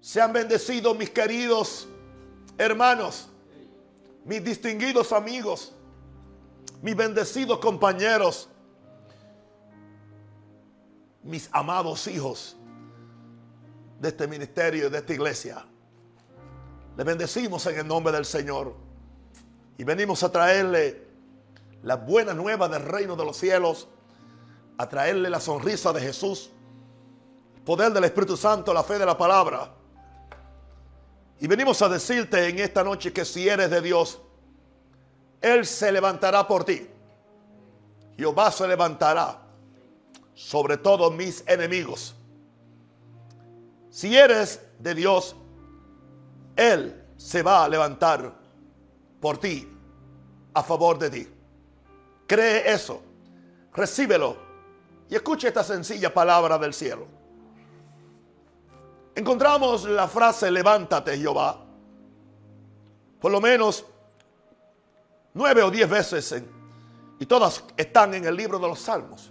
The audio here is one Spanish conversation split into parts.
Sean bendecidos mis queridos hermanos, mis distinguidos amigos, mis bendecidos compañeros, mis amados hijos de este ministerio y de esta iglesia. Les bendecimos en el nombre del Señor y venimos a traerle la buena nueva del reino de los cielos, a traerle la sonrisa de Jesús, poder del Espíritu Santo, la fe de la palabra. Y venimos a decirte en esta noche que si eres de Dios, Él se levantará por ti. Jehová se levantará sobre todos mis enemigos. Si eres de Dios, Él se va a levantar por ti, a favor de ti. Cree eso, recíbelo y escucha esta sencilla palabra del cielo. Encontramos la frase levántate Jehová, por lo menos nueve o diez veces y todas están en el libro de los salmos.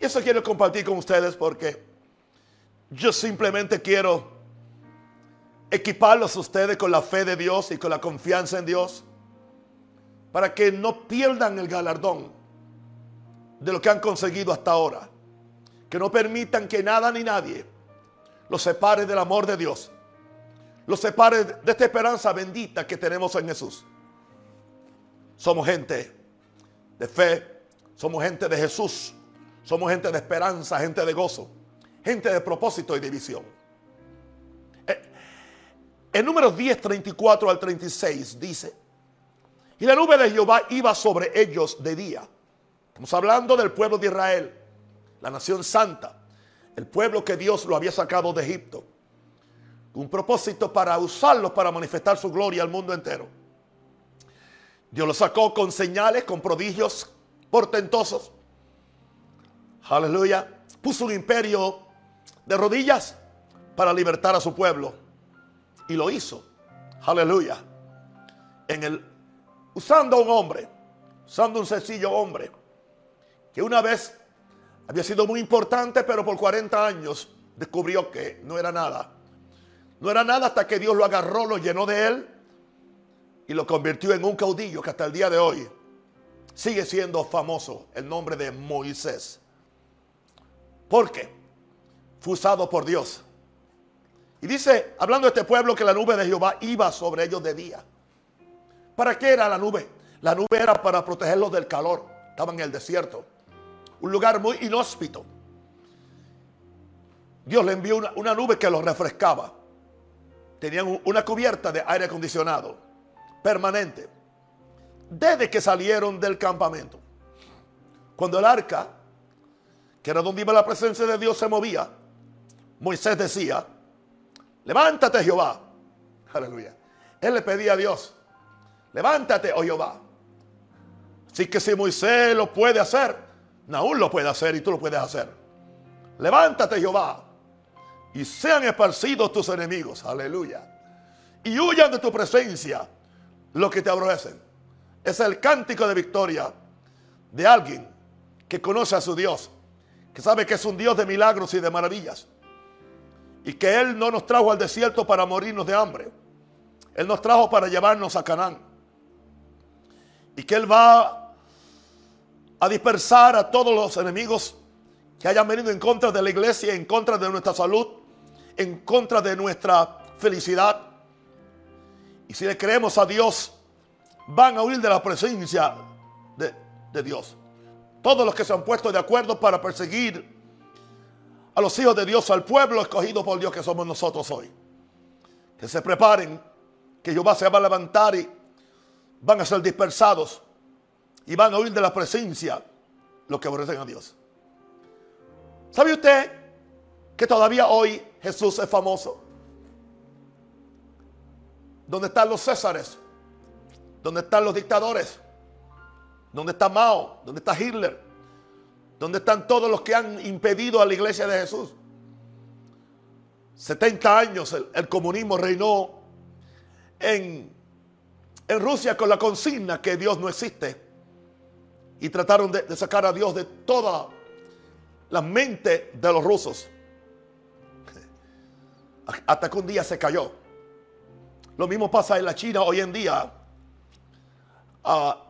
Y eso quiero compartir con ustedes porque yo simplemente quiero equiparlos a ustedes con la fe de Dios y con la confianza en Dios para que no pierdan el galardón de lo que han conseguido hasta ahora. Que no permitan que nada ni nadie los separe del amor de Dios. Los separe de esta esperanza bendita que tenemos en Jesús. Somos gente de fe, somos gente de Jesús, somos gente de esperanza, gente de gozo, gente de propósito y de visión. Eh, en números 10, 34 al 36 dice, y la nube de Jehová iba sobre ellos de día. Estamos hablando del pueblo de Israel, la nación santa, el pueblo que Dios lo había sacado de Egipto. Un propósito para usarlos para manifestar su gloria al mundo entero. Dios lo sacó con señales, con prodigios portentosos. Aleluya. Puso un imperio de rodillas para libertar a su pueblo. Y lo hizo. Aleluya. En el, usando a un hombre, usando un sencillo hombre, que una vez había sido muy importante, pero por 40 años descubrió que no era nada. No era nada hasta que Dios lo agarró, lo llenó de él y lo convirtió en un caudillo que hasta el día de hoy sigue siendo famoso el nombre de Moisés. ¿Por qué? Fue usado por Dios. Y dice, hablando de este pueblo, que la nube de Jehová iba sobre ellos de día. ¿Para qué era la nube? La nube era para protegerlos del calor. Estaban en el desierto. Un lugar muy inhóspito. Dios le envió una, una nube que los refrescaba. Tenían una cubierta de aire acondicionado permanente. Desde que salieron del campamento. Cuando el arca, que era donde iba la presencia de Dios, se movía, Moisés decía, levántate Jehová. Aleluya. Él le pedía a Dios, levántate, oh Jehová. Así que si Moisés lo puede hacer, Naúl lo puede hacer y tú lo puedes hacer. Levántate Jehová y sean esparcidos tus enemigos. Aleluya. Y huyan de tu presencia los que te aborrecen. Es el cántico de victoria de alguien que conoce a su Dios, que sabe que es un Dios de milagros y de maravillas. Y que Él no nos trajo al desierto para morirnos de hambre. Él nos trajo para llevarnos a Canaán. Y que Él va a dispersar a todos los enemigos que hayan venido en contra de la iglesia, en contra de nuestra salud, en contra de nuestra felicidad. Y si le creemos a Dios, van a huir de la presencia de, de, Dios. Todos los que se han puesto de acuerdo para perseguir a los hijos de Dios, al pueblo escogido por Dios que somos nosotros hoy. Que se preparen, que Jehová se va a levantar y van a ser dispersados y van a huir de la presencia los que aborrecen a Dios. ¿Sabe usted que todavía hoy Jesús es famoso? ¿Dónde están los Césares? ¿Dónde están los dictadores? ¿Dónde está Mao? ¿Dónde está Hitler? ¿Dónde están todos los que han impedido a la iglesia de Jesús? 70 años el, comunismo reinó en, Rusia con la consigna que Dios no existe. Y trataron de, sacar a Dios de toda la mente de los rusos. hasta que un día se cayó. Lo mismo pasa en la China hoy en día. Ah,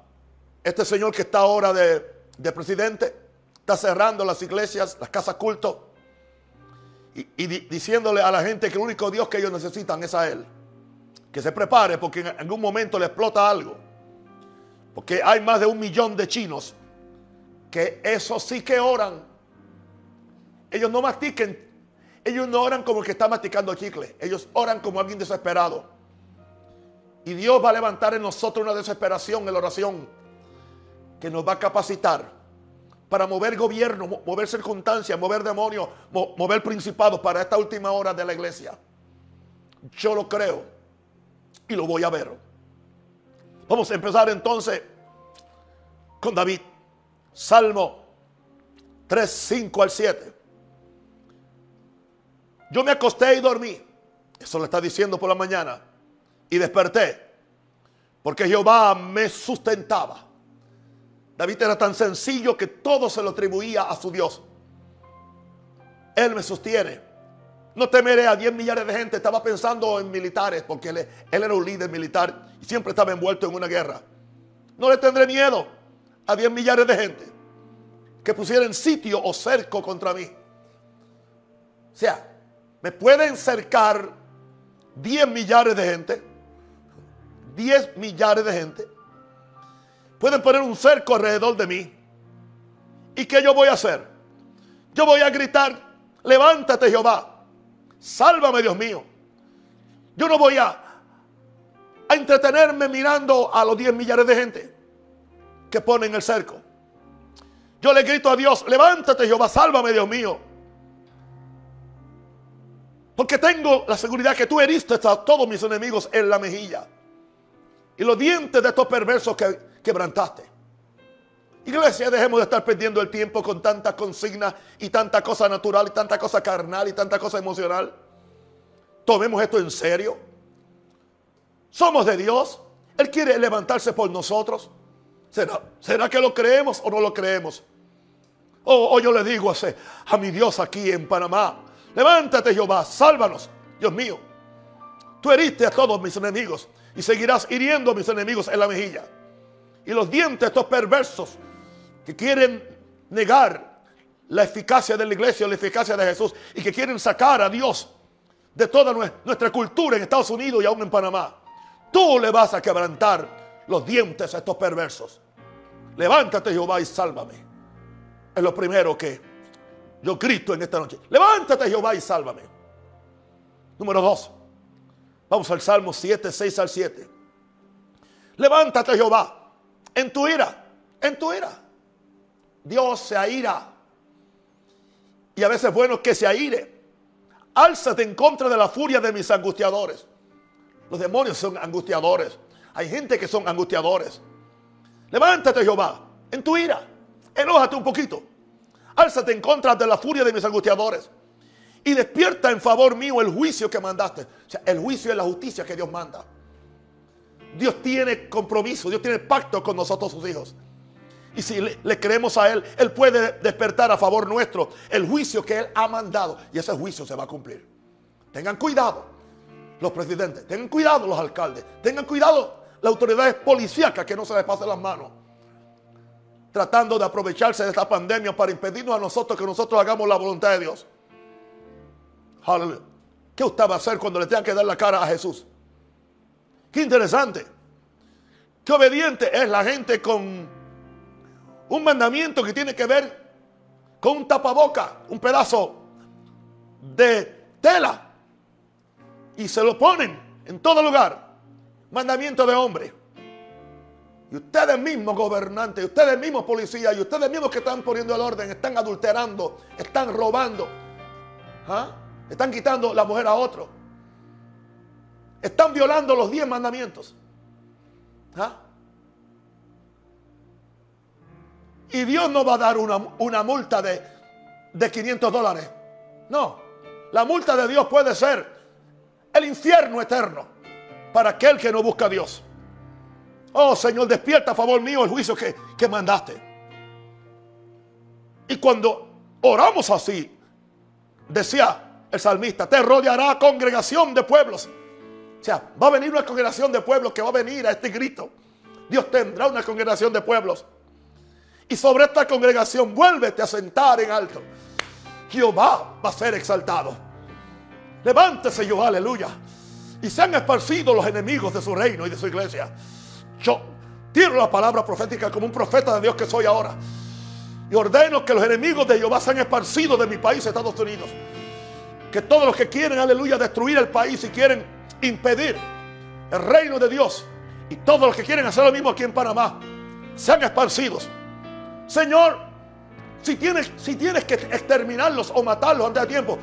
este señor que está ahora de, de, presidente está cerrando las iglesias, las casas culto y, y diciéndole a la gente que el único Dios que ellos necesitan es a Él. Que se prepare porque en algún momento le explota algo. Porque hay más de un millón de chinos que eso sí que oran. Ellos no mastiquen, ellos no oran como el que está masticando chicle, ellos oran como alguien desesperado. Y Dios va a levantar en nosotros una desesperación en la oración que nos va a capacitar para mover gobierno, mover circunstancias, mover demonios, mover principados para esta última hora de la iglesia. Yo lo creo y lo voy a ver. Vamos a empezar entonces con David. Salmo 3, 5 al 7. Yo me acosté y dormí. Eso lo está diciendo por la mañana. Y desperté. Porque Jehová me sustentaba. David era tan sencillo que todo se lo atribuía a su Dios. Él me sostiene. No temeré a 10 millares de gente. Estaba pensando en militares porque él, él, era un líder militar siempre estaba envuelto en una guerra. No le tendré miedo a 10 millares de gente que pusieran sitio o cerco contra mí. O sea, me pueden cercar 10 millares de gente, 10 millares de gente, pueden poner un cerco alrededor de mí. ¿Y qué yo voy a hacer? Yo voy a gritar, levántate Jehová, sálvame Dios mío. Yo no voy a, a entretenerme mirando a los 10 millares de gente que ponen el cerco. Yo le grito a Dios, levántate Jehová, sálvame Dios mío. Porque tengo la seguridad que tú heriste a todos mis enemigos en la mejilla. Y los dientes de estos perversos que quebrantaste. Iglesia, dejemos de estar perdiendo el tiempo con tanta consigna y tanta cosa natural y tanta cosa carnal y tanta cosa emocional. Tomemos esto en serio. Somos de Dios. Él quiere levantarse por nosotros. ¿Será, que lo creemos o no lo creemos? O, yo le digo a, a mi Dios aquí en Panamá, levántate Jehová, sálvanos, Dios mío. Tú heriste a todos mis enemigos y seguirás hiriendo a mis enemigos en la mejilla. Y los dientes estos perversos que quieren negar la eficacia de la iglesia, la eficacia de Jesús y que quieren sacar a Dios de toda nuestra cultura en Estados Unidos y aún en Panamá. Tú le vas a quebrantar los dientes a estos perversos. Levántate Jehová y sálvame. Es lo primero que yo grito en esta noche. Levántate Jehová y sálvame. Número dos. Vamos al Salmo 7, 6 al 7. Levántate Jehová en tu ira, en tu ira. Dios se aira. Y a veces es bueno que se aire. Álzate en contra de la furia de mis angustiadores. Los demonios son angustiadores. Hay gente que son angustiadores. Levántate, Jehová, en tu ira. Enójate un poquito. Álzate en contra de la furia de mis angustiadores. Y despierta en favor mío el juicio que mandaste. O sea, el juicio es la justicia que Dios manda. Dios tiene compromiso, Dios tiene pacto con nosotros sus hijos. Y si le, le, creemos a Él, Él puede despertar a favor nuestro el juicio que Él ha mandado. Y ese juicio se va a cumplir. Tengan cuidado los presidentes, tengan cuidado los alcaldes, tengan cuidado la autoridad es policíaca que no se les pase las manos. Tratando de aprovecharse de esta pandemia para impedirnos a nosotros que nosotros hagamos la voluntad de Dios. ¿Qué usted va a hacer cuando le tenga que dar la cara a Jesús? Qué interesante. Qué obediente es la gente con un mandamiento que tiene que ver con un tapaboca, un pedazo de tela. Y se lo ponen en todo lugar mandamiento de hombre. Y ustedes mismos gobernantes, y ustedes mismos policías, y ustedes mismos que están poniendo el orden, están adulterando, están robando, ¿ah? están quitando la mujer a otro, están violando los diez mandamientos. ¿ah? Y Dios no va a dar una, una multa de, de 500 dólares. No, la multa de Dios puede ser el infierno eterno para aquel que no busca a Dios. Oh Señor, despierta a favor mío el juicio que, que mandaste. Y cuando oramos así, decía el salmista, te rodeará congregación de pueblos. O sea, va a venir una congregación de pueblos que va a venir a este grito. Dios tendrá una congregación de pueblos. Y sobre esta congregación vuélvete a sentar en alto. Jehová va a ser exaltado. Levántese yo, aleluya. Y se han esparcido los enemigos de su reino y de su iglesia. Yo tiro la palabra profética como un profeta de Dios que soy ahora. Y ordeno que los enemigos de Jehová sean esparcidos de mi país, Estados Unidos. Que todos los que quieren, aleluya, destruir el país y quieren impedir el reino de Dios. Y todos los que quieren hacer lo mismo aquí en Panamá, sean esparcidos. Señor, si tienes, si tienes que exterminarlos o matarlos antes de tiempo,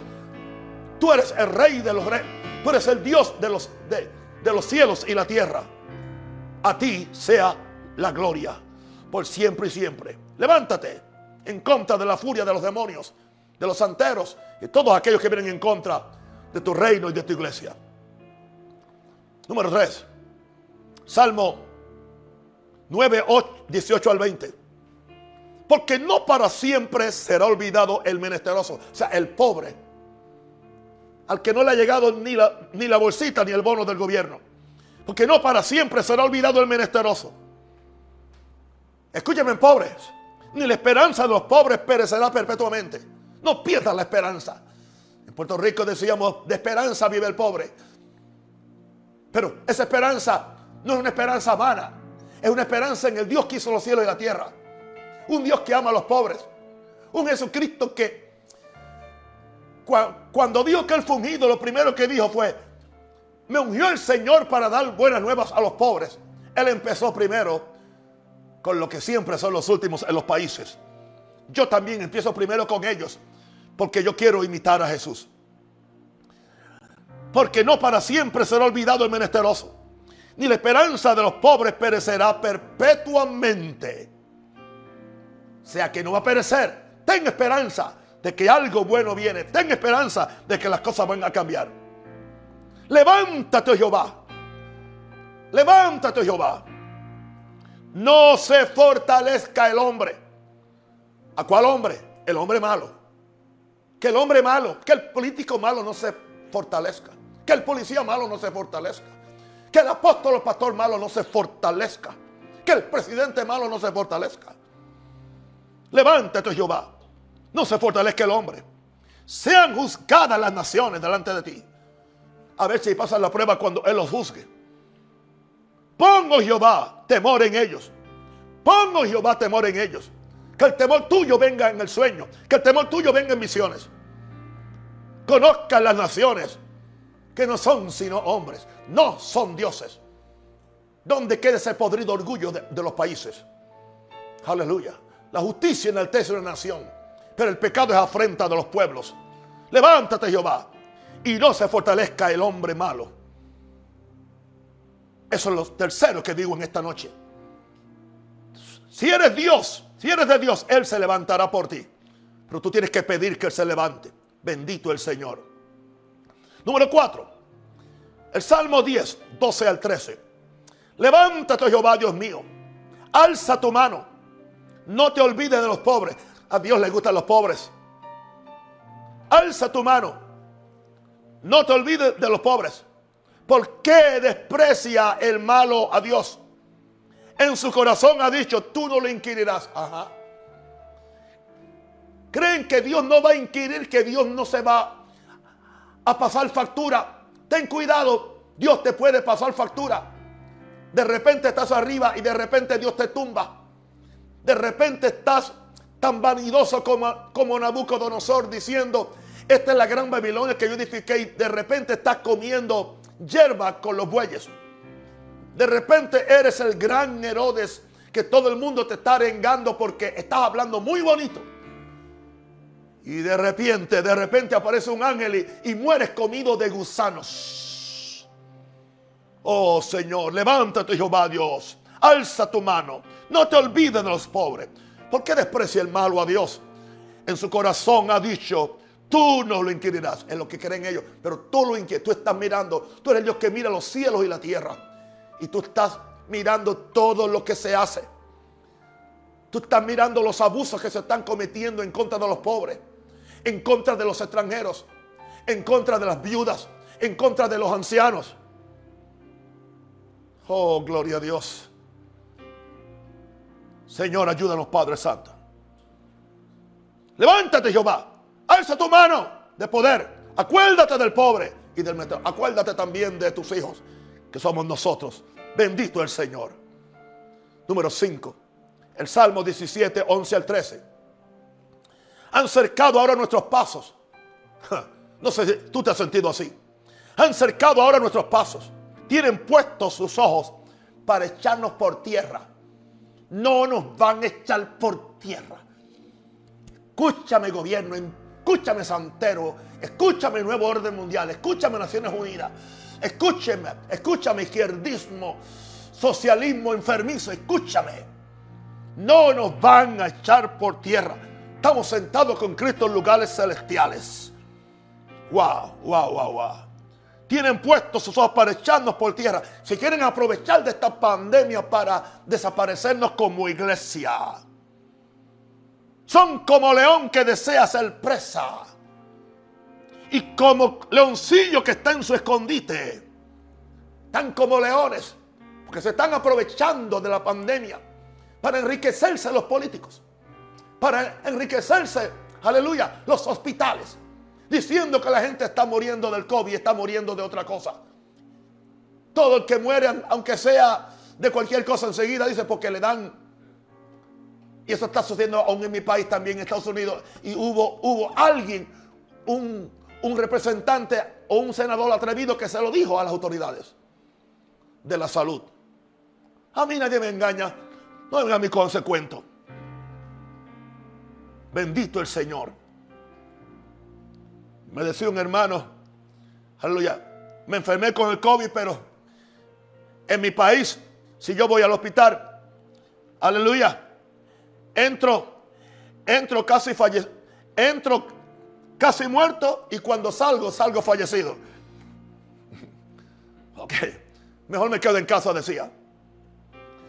tú eres el rey de los reyes. Tú eres el Dios de los, de, de los cielos y la tierra. A ti sea la gloria por siempre y siempre. Levántate en contra de la furia de los demonios, de los santeros y todos aquellos que vienen en contra de tu reino y de tu iglesia. Número 3. Salmo 9, 18 al 20. Porque no para siempre será olvidado el menesteroso, o sea, el pobre, al que no le ha llegado ni la, ni la bolsita ni el bono del gobierno. Porque no para siempre será olvidado el menesteroso. Escúchame, pobres, ni la esperanza de los pobres perecerá perpetuamente. No pierdas la esperanza. En Puerto Rico decíamos, de esperanza vive el pobre. Pero esa esperanza no es una esperanza vana. Es una esperanza en el Dios que hizo los cielos y la tierra. Un Dios que ama a los pobres. Un Jesucristo que cuando dijo que él fue ungido, lo primero que dijo fue, me ungió el Señor para dar buenas nuevas a los pobres. Él empezó primero con lo que siempre son los últimos en los países. Yo también empiezo primero con ellos, porque yo quiero imitar a Jesús. Porque no para siempre será olvidado el menesteroso, ni la esperanza de los pobres perecerá perpetuamente. O sea que no va a perecer. Ten esperanza de que algo bueno viene. Ten esperanza de que las cosas van a cambiar. Levántate, Jehová. Levántate, Jehová. No se fortalezca el hombre. ¿A cuál hombre? El hombre malo. Que el hombre malo, que el político malo no se fortalezca. Que el policía malo no se fortalezca. Que el apóstol o pastor malo no se fortalezca. Que el presidente malo no se fortalezca. Levántate, Jehová. No se fortalezca el hombre. Sean juzgadas las naciones delante de ti. A ver si pasan la prueba cuando Él los juzgue. Pongo Jehová temor en ellos. Pongo Jehová temor en ellos. Que el temor tuyo venga en el sueño. Que el temor tuyo venga en visiones. Conozcan las naciones que no son sino hombres. No son dioses. ¿Dónde queda ese podrido orgullo de, de los países? Aleluya. La justicia enaltece una nación pero el pecado es afrenta de los pueblos. Levántate, Jehová, y no se fortalezca el hombre malo. Eso es lo tercero que digo en esta noche. Si eres Dios, si eres de Dios, Él se levantará por ti. Pero tú tienes que pedir que Él se levante. Bendito el Señor. Número 4. El Salmo 10, 12 al 13. Levántate, Jehová, Dios mío. Alza tu mano. No te olvides de los pobres. A Dios le gustan los pobres. Alza tu mano. No te olvides de los pobres. ¿Por qué desprecia el malo a Dios? En su corazón ha dicho, tú no lo inquirirás. Ajá. Creen que Dios no va a inquirir, que Dios no se va a pasar factura. Ten cuidado, Dios te puede pasar factura. De repente estás arriba y de repente Dios te tumba. De repente estás tan vanidoso como, como Nabucodonosor diciendo, esta es la gran Babilonia que yo edifiqué y de repente estás comiendo hierba con los bueyes. De repente eres el gran Herodes que todo el mundo te está arengando porque estás hablando muy bonito. Y de repente, de repente aparece un ángel y, y mueres comido de gusanos. Oh Señor, levántate Jehová Dios, alza tu mano, no te olvides de los pobres. ¿Por qué desprecia el malo a Dios? En su corazón ha dicho, tú no lo inquirirás. En lo que creen ellos. Pero tú lo inquieres. Tú estás mirando. Tú eres Dios que mira los cielos y la tierra. Y tú estás mirando todo lo que se hace. Tú estás mirando los abusos que se están cometiendo en contra de los pobres. En contra de los extranjeros. en contra de las viudas, en contra de los ancianos. Oh, gloria a Dios. Señor, ayúdanos, Padre Santo. Levántate, Jehová. Alza tu mano de poder. Acuérdate del pobre y del metro. Acuérdate también de tus hijos, que somos nosotros. Bendito el Señor. Número 5. El Salmo 17, 11 al 13. Han cercado ahora nuestros pasos. No sé si tú te has sentido así. Han cercado ahora nuestros pasos. Tienen puestos sus ojos para echarnos por tierra. No nos van a echar por tierra. Escúchame gobierno, escúchame Santero, escúchame Nuevo Orden Mundial, escúchame Naciones Unidas, escúchame, escúchame izquierdismo, socialismo enfermizo, escúchame. No nos van a echar por tierra. Estamos sentados con Cristo en lugares celestiales. Wow, wow, wow, wow. Tienen puestos sus ojos para echarnos por tierra. Si quieren aprovechar de esta pandemia para desaparecernos como iglesia. Son como león que desea ser presa. Y como leoncillo que está en su escondite. Están como leones. Porque se están aprovechando de la pandemia para enriquecerse los políticos, para enriquecerse, aleluya, los hospitales, diciendo que la gente está muriendo del COVID, está muriendo de otra cosa. Todo el que muere, aunque sea de cualquier cosa enseguida, dice porque le dan. Y eso está sucediendo aún en mi país también, en Estados Unidos. Y hubo, hubo alguien, un, un representante o un senador atrevido que se lo dijo a las autoridades de la salud. A mí nadie me engaña. No venga a mi consecuento. Bendito el Señor. Me decía un hermano, aleluya, me enfermé con el COVID, pero en mi país, si yo voy al hospital, aleluya, entro, entro casi fallecido, entro casi muerto y cuando salgo, salgo fallecido. Ok, mejor me quedo en casa, decía.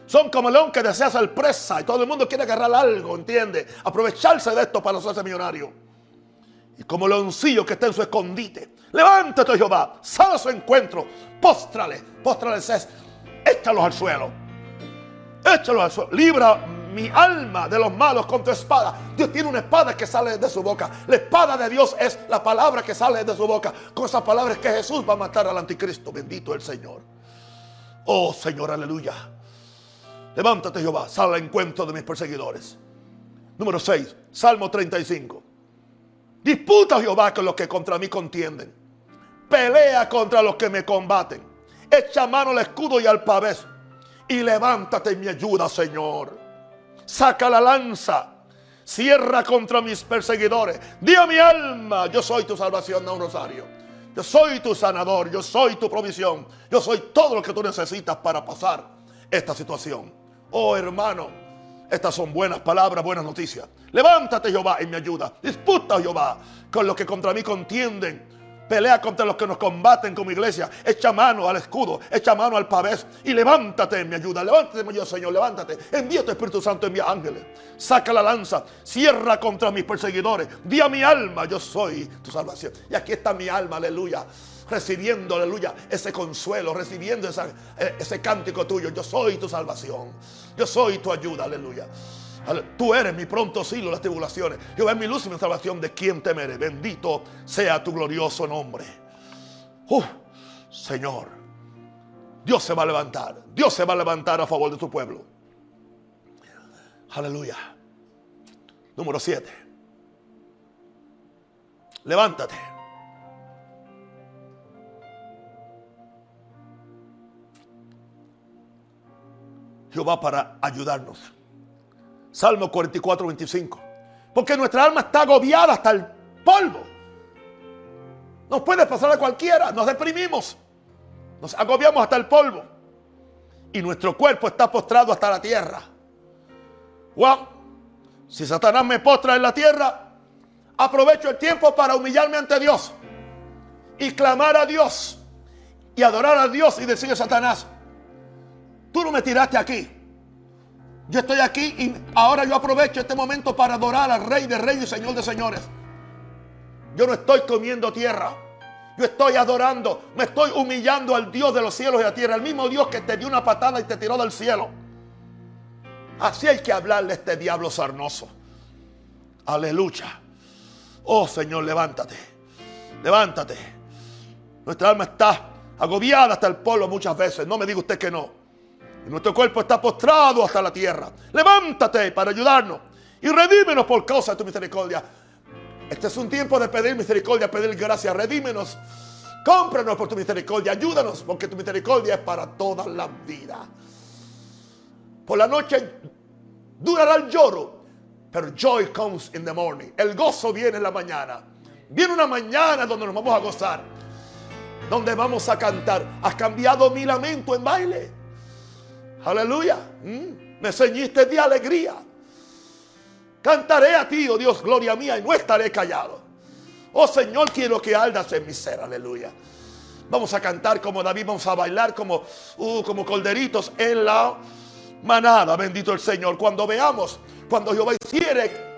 Son como león que desea ser presa y todo el mundo quiere agarrar algo, ¿entiende? Aprovecharse de esto para hacerse millonario. Y como leoncillo que está en su escondite. Levántate, Jehová, sal a su encuentro, póstrale, póstrale, échalos al suelo. Échalos al suelo. Libra mi alma de los malos con tu espada. Dios tiene una espada que sale de su boca. La espada de Dios es la palabra que sale de su boca. Con esas palabras que Jesús va a matar al anticristo. Bendito el Señor. Oh Señor, aleluya. Levántate Jehová, sal al encuentro de mis perseguidores. Número 6, Salmo 35. Disputa Jehová con los que contra mí contienden. Pelea contra los que me combaten. Echa mano al escudo y al pavés. Y levántate en mi ayuda, Señor. Saca la lanza. Cierra contra mis perseguidores. Di a mi alma, yo soy tu salvación, no un rosario. Yo soy tu sanador, yo soy tu provisión. Yo soy todo lo que tú necesitas para pasar esta situación. Oh hermano, estas son buenas palabras, buenas noticias. Levántate Jehová y me ayuda. Disputa Jehová con los que contra mí contienden. Pelea contra los que nos combaten como iglesia. Echa mano al escudo, echa mano al pavés y levántate en mi ayuda. Levántate, mi Señor, levántate. Envía tu Espíritu Santo, envía ángeles. Saca la lanza, cierra contra mis perseguidores. Di a mi alma, yo soy tu salvación. Y aquí está mi alma, aleluya recibiendo, aleluya, ese consuelo, recibiendo eh, ese cántico tuyo. Yo soy tu salvación. Yo soy tu ayuda, aleluya. Tú eres mi pronto silo las tribulaciones. Yo es mi luz y mi salvación. ¿De quien temeré? Bendito sea tu glorioso nombre. Uh, Señor, Dios se va a levantar. Dios se va a levantar a favor de tu pueblo. Aleluya. Número 7. Levántate. Jehová para ayudarnos. Salmo 44, 25. Porque nuestra alma está agobiada hasta el polvo. Nos puede pasar a cualquiera. Nos deprimimos. Nos agobiamos hasta el polvo. Y nuestro cuerpo está postrado hasta la tierra. Wow. Si Satanás me postra en la tierra, aprovecho el tiempo para humillarme ante Dios. Y clamar a Dios. Y adorar a Dios y decirle a Satanás, Tú no me tiraste aquí. Yo estoy aquí y ahora yo aprovecho este momento para adorar al Rey de Reyes y Señor de Señores. Yo no estoy comiendo tierra. Yo estoy adorando, me estoy humillando al Dios de los cielos y la tierra, el mismo Dios que te dio una patada y te tiró del cielo. Así hay que hablarle a este diablo sarnoso. Aleluya. Oh Señor, levántate. Levántate. Nuestra alma está agobiada hasta el polvo muchas veces. No me diga usted que no. Nuestro cuerpo está postrado hasta la tierra. Levántate para ayudarnos y redímenos por causa de tu misericordia. Este es un tiempo de pedir misericordia, pedir gracia. Redímenos. Cómpranos por tu misericordia. Ayúdanos porque tu misericordia es para toda la vida. Por la noche durará el lloro, pero joy comes in the morning. El gozo viene en la mañana. Viene una mañana donde nos vamos a gozar. Donde vamos a cantar. Has cambiado mi lamento en baile. Aleluya. Mm. Me ceñiste de alegría. Cantaré a ti, oh Dios, gloria mía, y no estaré callado. Oh Señor, quiero que aldas en mi ser, aleluya. Vamos a cantar como David, vamos a bailar como, uh, como colderitos en la manada, bendito el Señor. Cuando veamos, cuando Jehová hiciere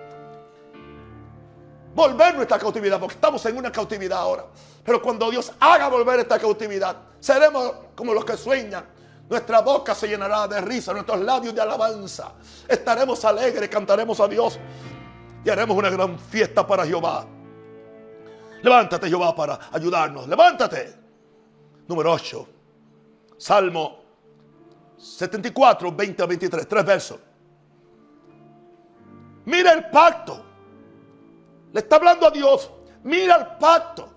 volver nuestra cautividad, porque estamos en una cautividad ahora. Pero cuando Dios haga volver esta cautividad, seremos como los que sueñan nuestra boca se llenará de risa, nuestros labios de alabanza. Estaremos alegres, cantaremos a Dios y haremos una gran fiesta para Jehová. Levántate, Jehová, para ayudarnos. Levántate. Número 8. Salmo 74, 20 a 23. Tres versos. Mira el pacto. Le está hablando a Dios. Mira el pacto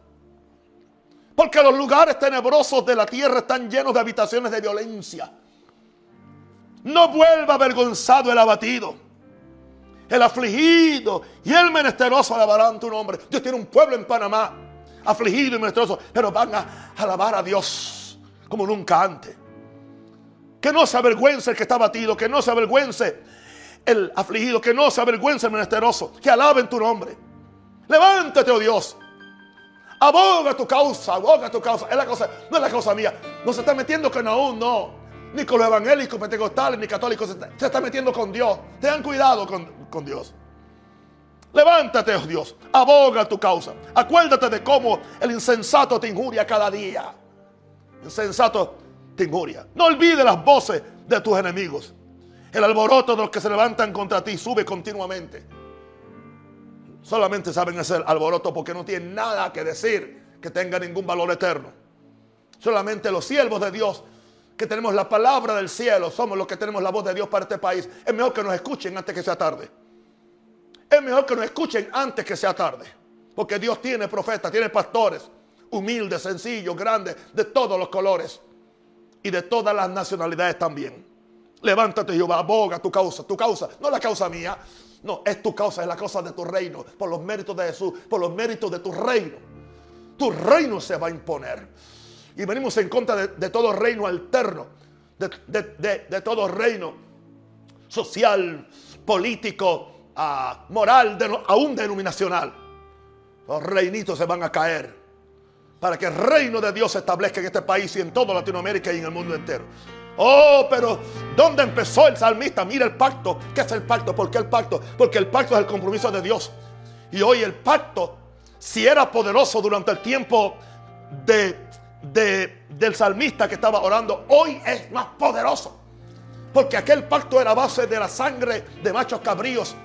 porque los lugares tenebrosos de la tierra están llenos de habitaciones de violencia. No vuelva avergonzado el abatido. El afligido y el menesteroso alabarán tu nombre. Dios tiene un pueblo en Panamá, afligido y menesteroso, pero van a alabar a Dios como nunca antes. Que no se avergüence el que está abatido, que no se avergüence el afligido, que no se avergüence el menesteroso, que alaben tu nombre. Levántate, oh Dios, Aboga tu causa, aboga tu causa. Es la cosa, no es la causa mía. No se está metiendo con aún, no. Ni con los evangélicos, pentecostales, ni católicos. Se está, metiendo con Dios. Tengan cuidado con, con Dios. Levántate, oh Dios. Aboga tu causa. Acuérdate de cómo el insensato te injuria cada día. Insensato te injuria. No olvides las voces de tus enemigos. El alboroto de los que se levantan contra ti sube continuamente solamente saben hacer alboroto porque no tienen nada que decir que tenga ningún valor eterno. Solamente los siervos de Dios que tenemos la palabra del cielo, somos los que tenemos la voz de Dios para este país. Es mejor que nos escuchen antes que sea tarde. Es mejor que nos escuchen antes que sea tarde. Porque Dios tiene profetas, tiene pastores, humildes, sencillos, grandes, de todos los colores y de todas las nacionalidades también. Levántate, Jehová, aboga tu causa, tu causa, no la causa mía, no, es tu causa, es la causa de tu reino, por los méritos de Jesús, por los méritos de tu reino. Tu reino se va a imponer. Y venimos en contra de, todo reino alterno, de, todo reino social, político, ah, moral, aún denominacional. Los reinitos se van a caer para que el reino de Dios se establezca en este país y en toda Latinoamérica y en el mundo entero. Oh, pero ¿dónde empezó el salmista? Mira el pacto. ¿Qué es el pacto? ¿Por qué el pacto? Porque el pacto es el compromiso de Dios. Y hoy el pacto, si era poderoso durante el tiempo de, del salmista que estaba orando, hoy es más poderoso. Porque aquel pacto era base de la sangre de machos cabríos,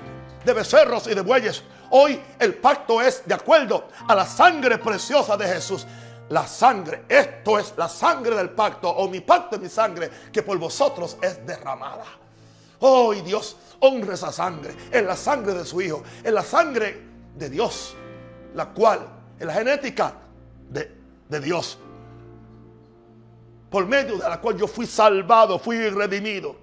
de becerros y de bueyes. Hoy el pacto es de acuerdo a la sangre preciosa de Jesús la sangre. Esto es la sangre del pacto, o mi pacto es mi sangre, que por vosotros es derramada. Oh, Dios, honre esa sangre. Es la sangre de su Hijo. Es la sangre de Dios. La cual, es la genética de, de Dios. Por medio de la cual yo fui salvado, fui redimido.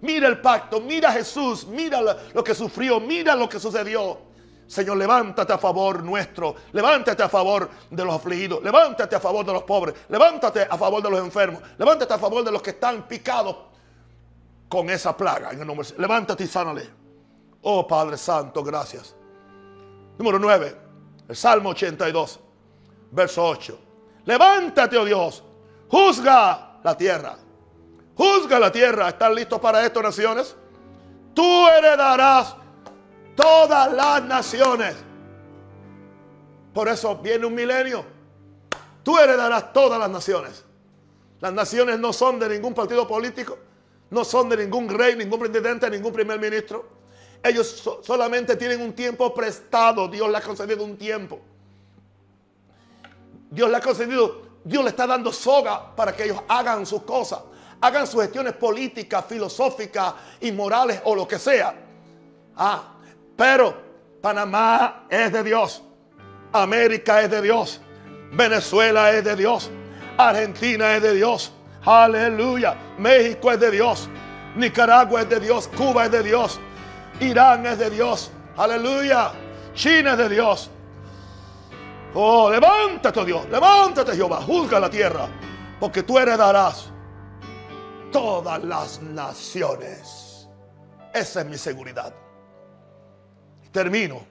Mira el pacto, mira Jesús, mira lo que sufrió, mira lo que sucedió. Señor, levántate a favor nuestro. Levántate a favor de los afligidos. Levántate a favor de los pobres. Levántate a favor de los enfermos. Levántate a favor de los que están picados con esa plaga. En el nombre. Levántate y sánale. Oh Padre Santo, gracias. Número 9. El Salmo 82, verso 8. Levántate, oh Dios. Juzga la tierra. Juzga la tierra. ¿Están listos para esto, naciones? Tú heredarás todas las naciones. Por eso viene un milenio. Tú heredarás todas las naciones. Las naciones no son de ningún partido político, no son de ningún rey, ningún presidente, ningún primer ministro. Ellos solamente tienen un tiempo prestado. Dios le ha concedido un tiempo. Dios le ha concedido, Dios le está dando soga para que ellos hagan sus cosas, hagan sus gestiones políticas, filosóficas y morales o lo que sea. Ah, pero Panamá es de Dios. América es de Dios. Venezuela es de Dios. Argentina es de Dios. Aleluya. México es de Dios. Nicaragua es de Dios. Cuba es de Dios. Irán es de Dios. Aleluya. China es de Dios. Oh, levántate, Dios. Levántate, Jehová. Juzga la tierra. Porque tú heredarás todas las naciones. Esa es mi seguridad. Termino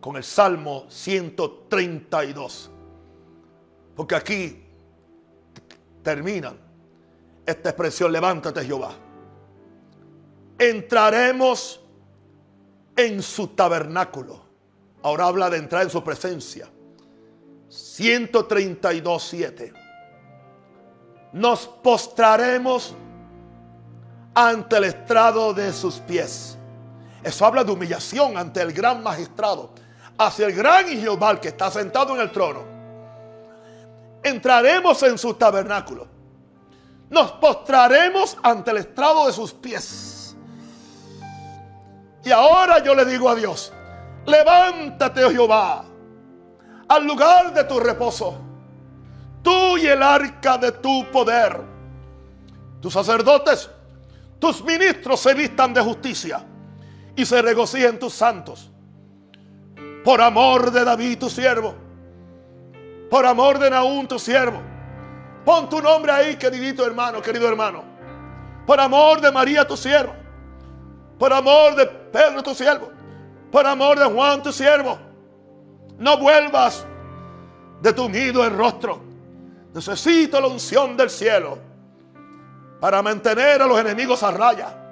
con el Salmo 132. Porque aquí termina esta expresión, levántate Jehová. Entraremos en su tabernáculo. Ahora habla de entrar en su presencia. 132, 7. Nos postraremos ante el estrado de sus pies. Eso habla de humillación ante el gran magistrado hacia el gran Jehová que está sentado en el trono. Entraremos en su tabernáculo. Nos postraremos ante el estrado de sus pies. Y ahora yo le digo a Dios, levántate, oh Jehová, al lugar de tu reposo. Tú y el arca de tu poder. Tus sacerdotes, tus ministros se vistan de justicia y se regocijen tus santos por amor de David, tu siervo. Por amor de Naún, tu siervo. Pon tu nombre ahí, queridito hermano, querido hermano. Por amor de María, tu siervo. Por amor de Pedro, tu siervo. Por amor de Juan, tu siervo. No vuelvas de tu nido el rostro. Necesito la unción del cielo para mantener a los enemigos a raya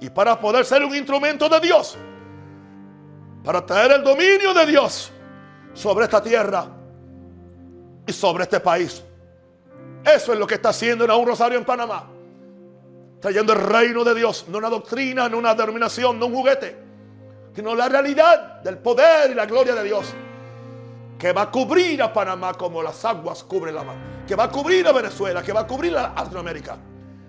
y para poder ser un instrumento de Dios para traer el dominio de Dios sobre esta tierra y sobre este país. Eso es lo que está haciendo en un rosario en Panamá. Trayendo el reino de Dios, no una doctrina, no una denominación, no un juguete, sino la realidad del poder y la gloria de Dios. Que va a cubrir a Panamá como las aguas cubren la mar. Que va a cubrir a Venezuela, que va a cubrir a Latinoamérica.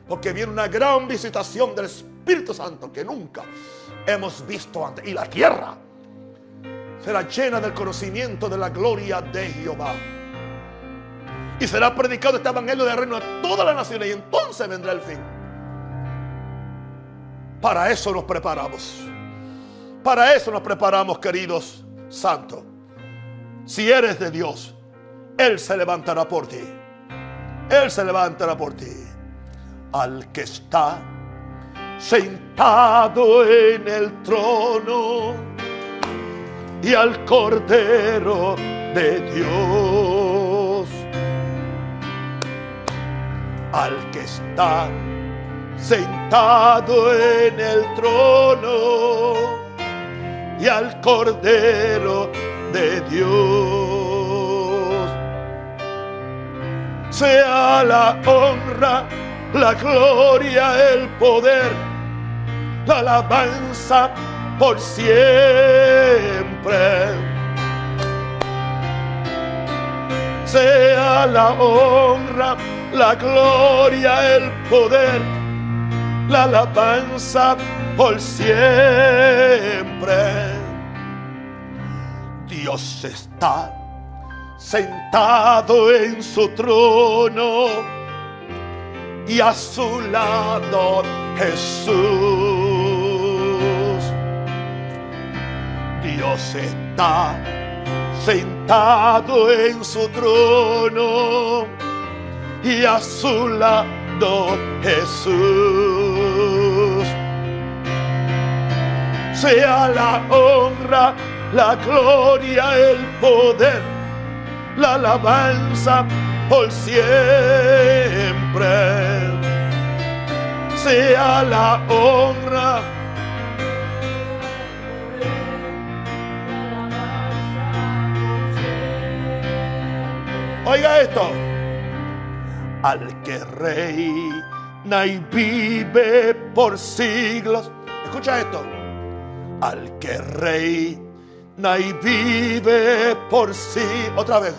Porque viene una gran visitación del Espíritu Santo que nunca hemos visto antes. Y la tierra será llena del conocimiento de la gloria de Jehová. Y será predicado este evangelio de reino a todas las naciones y entonces vendrá el fin. Para eso nos preparamos. Para eso nos preparamos, queridos santos. Si eres de Dios, Él se levantará por ti. Él se levantará por ti. Al que está sentado en el trono y al Cordero de Dios, al que está sentado en el trono y al Cordero de Dios. Sea la honra, la gloria, el poder, la alabanza por siempre. Sea la honra, la gloria, el poder, la alabanza por siempre. Dios está sentado en su trono y a su lado Jesús. Dios está sentado en su trono y a su lado Jesús. Sea la honra, la gloria, el poder, la alabanza por siempre. Sea la honra Oiga esto. Al que reina y vive por siglos. Escucha esto. Al que reina y vive por sí. Otra vez.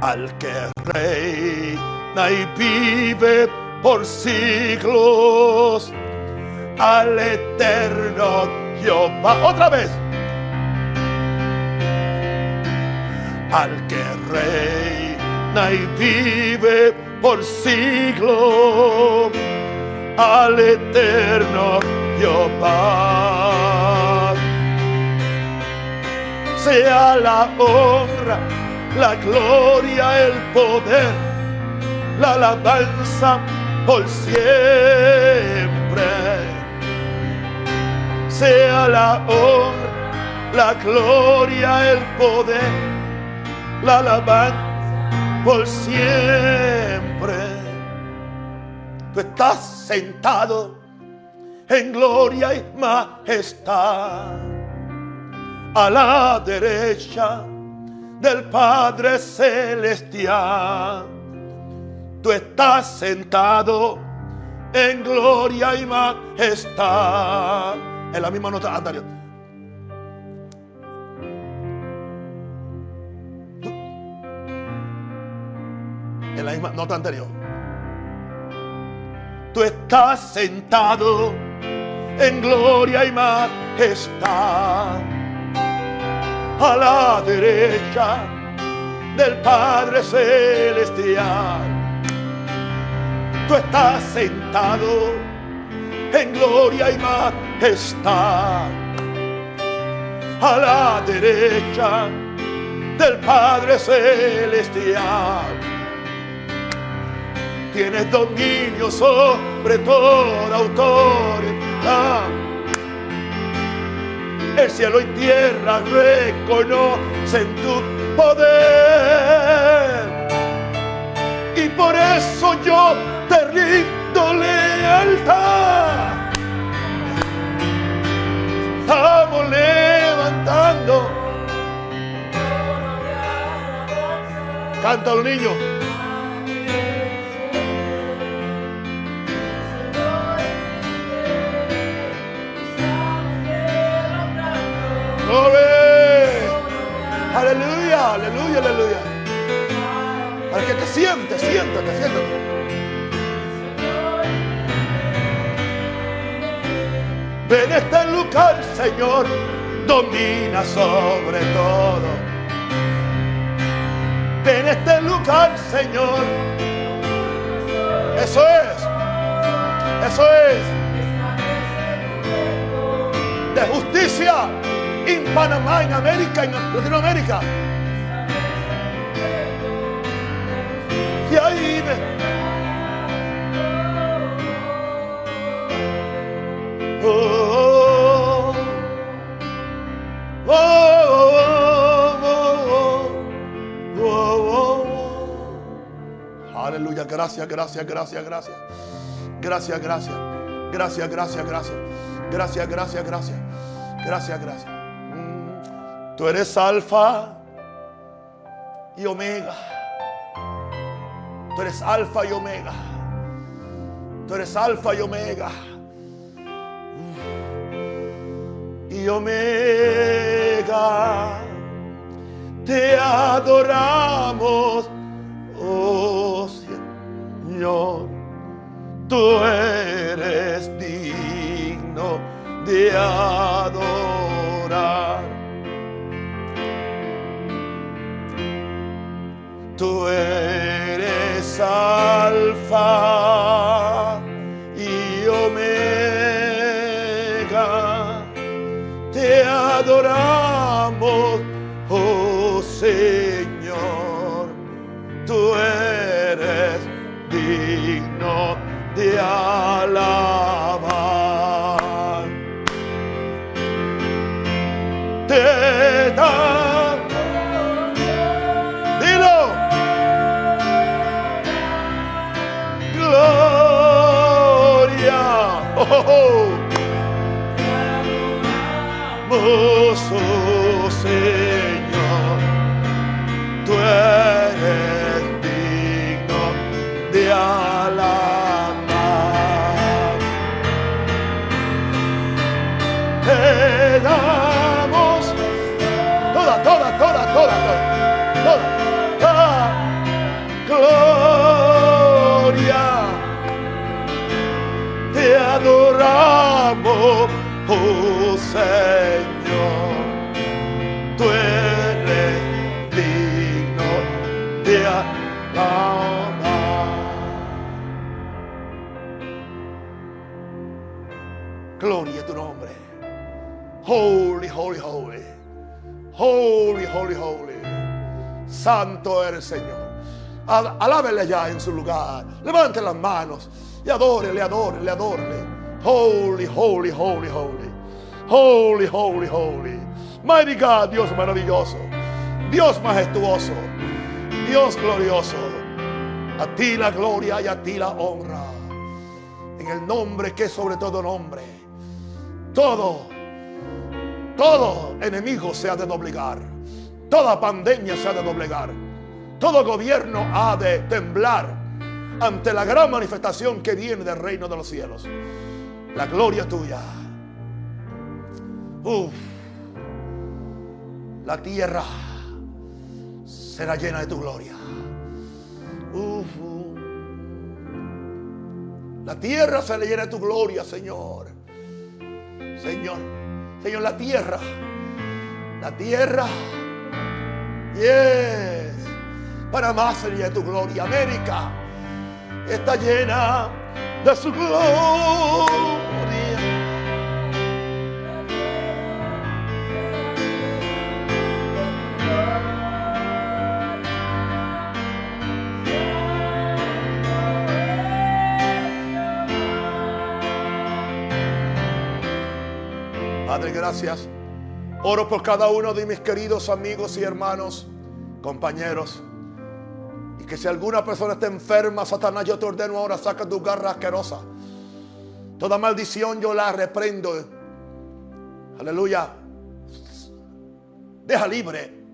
Al que reina y vive por siglos. Al eterno Jehová. Otra vez. Al que reina y vive por siglo, al eterno Jehová. Sea la honra, la gloria, el poder, la alabanza por siempre. Sea la honra, la gloria, el poder la alabanza por siempre. Tú estás sentado en gloria y majestad a la derecha del Padre Celestial. Tú estás sentado en gloria y majestad. En la misma nota. La misma nota anterior. Tú estás sentado en gloria y majestad a la derecha del Padre Celestial. Tú estás sentado en gloria y majestad a la derecha del Padre Celestial tienes dominio sobre toda autoridad. El cielo y tierra reconocen tu poder. Y por eso yo te rindo lealtad. Estamos levantando. Cántalo, niños. Aleluya, aleluya, aleluya. Para que te sientes, siéntate, siéntate. Ven este lugar, Señor, domina sobre todo. Ven este lugar, Señor. Eso es. Eso es. De justicia en Panamá, en América, en Latinoamérica. Y ahí oh, oh, oh, Aleluya, gracias, gracias, gracias, gracias. Gracias, gracias. Gracias, gracias, gracias. Gracias, gracias, gracias. Gracias, gracias. Tú eres alfa y omega. Tú eres alfa y omega. Tú eres alfa y omega. Y omega. Te adoramos, oh Señor. Tú eres digno de adorar. Tú eres alfa Señor. Tú eres digno de alabar. Gloria a tu nombre. Holy, holy, holy. Holy, holy, holy. Santo eres Señor. Al- Alábele ya en su lugar. Levante las manos y adórele, adórele, adórele. Holy, holy, holy, holy. Holy, holy, holy. Mighty God, Dios maravilloso. Dios majestuoso. Dios glorioso. A ti la gloria y a ti la honra. En el nombre que es sobre todo nombre. Todo todo enemigo se ha de doblegar. Toda pandemia se ha de doblegar. Todo gobierno ha de temblar ante la gran manifestación que viene del reino de los cielos. La gloria tuya. Uf. La tierra será llena de tu gloria. Uf. La tierra será llena de tu gloria, Señor. Señor, Señor, la tierra, la tierra, yes, para más sería de tu gloria. América está llena de su gloria. Padre, gracias. Oro por cada uno de mis queridos amigos y hermanos, compañeros. Y que si alguna persona está enferma, Satanás, yo te ordeno ahora, saca tu garra asquerosa. Toda maldición yo la reprendo. Aleluya. Deja libre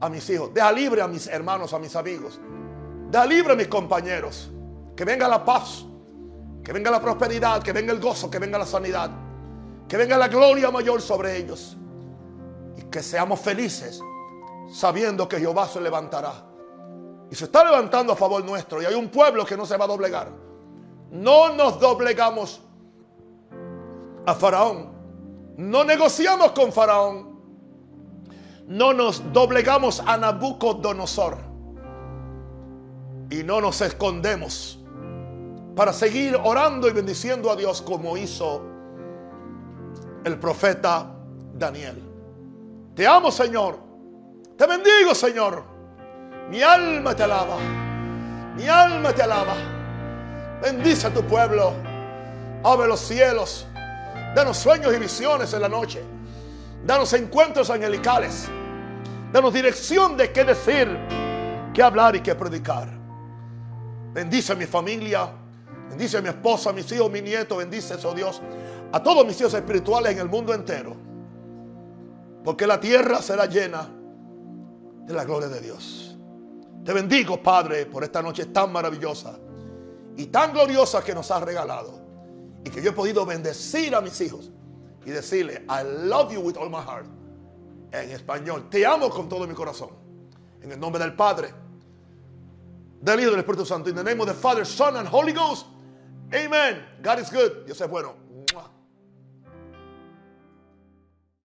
a mis hijos. Deja libre a mis hermanos, a mis amigos. Deja libre a mis compañeros. Que venga la paz. Que venga la prosperidad. Que venga el gozo. Que venga la sanidad. Que venga la gloria mayor sobre ellos. Y que seamos felices sabiendo que Jehová se levantará. Y se está levantando a favor nuestro. Y hay un pueblo que no se va a doblegar. No nos doblegamos a Faraón. No negociamos con Faraón. No nos doblegamos a Nabucodonosor. Y no nos escondemos para seguir orando y bendiciendo a Dios como hizo el profeta Daniel. Te amo, Señor. Te bendigo, Señor. Mi alma te alaba. Mi alma te alaba. Bendice a tu pueblo. Abre los cielos. Danos sueños y visiones en la noche. Danos encuentros angelicales. Danos dirección de qué decir, qué hablar y qué predicar. Bendice a mi familia. Bendice a mi esposa, a mis hijos, a mi nieto. Bendice, oh Dios, a todos mis hijos espirituales en el mundo entero. Porque la tierra será llena de la gloria de Dios. Te bendigo, Padre, por esta noche tan maravillosa y tan gloriosa que nos has regalado. Y que yo he podido bendecir a mis hijos y decirle, I love you with all my heart. En español, te amo con todo mi corazón. En el nombre del Padre, del Hijo y del Espíritu Santo. In the name of the Father, Son and Holy Ghost. Amen. God is good. Dios es bueno.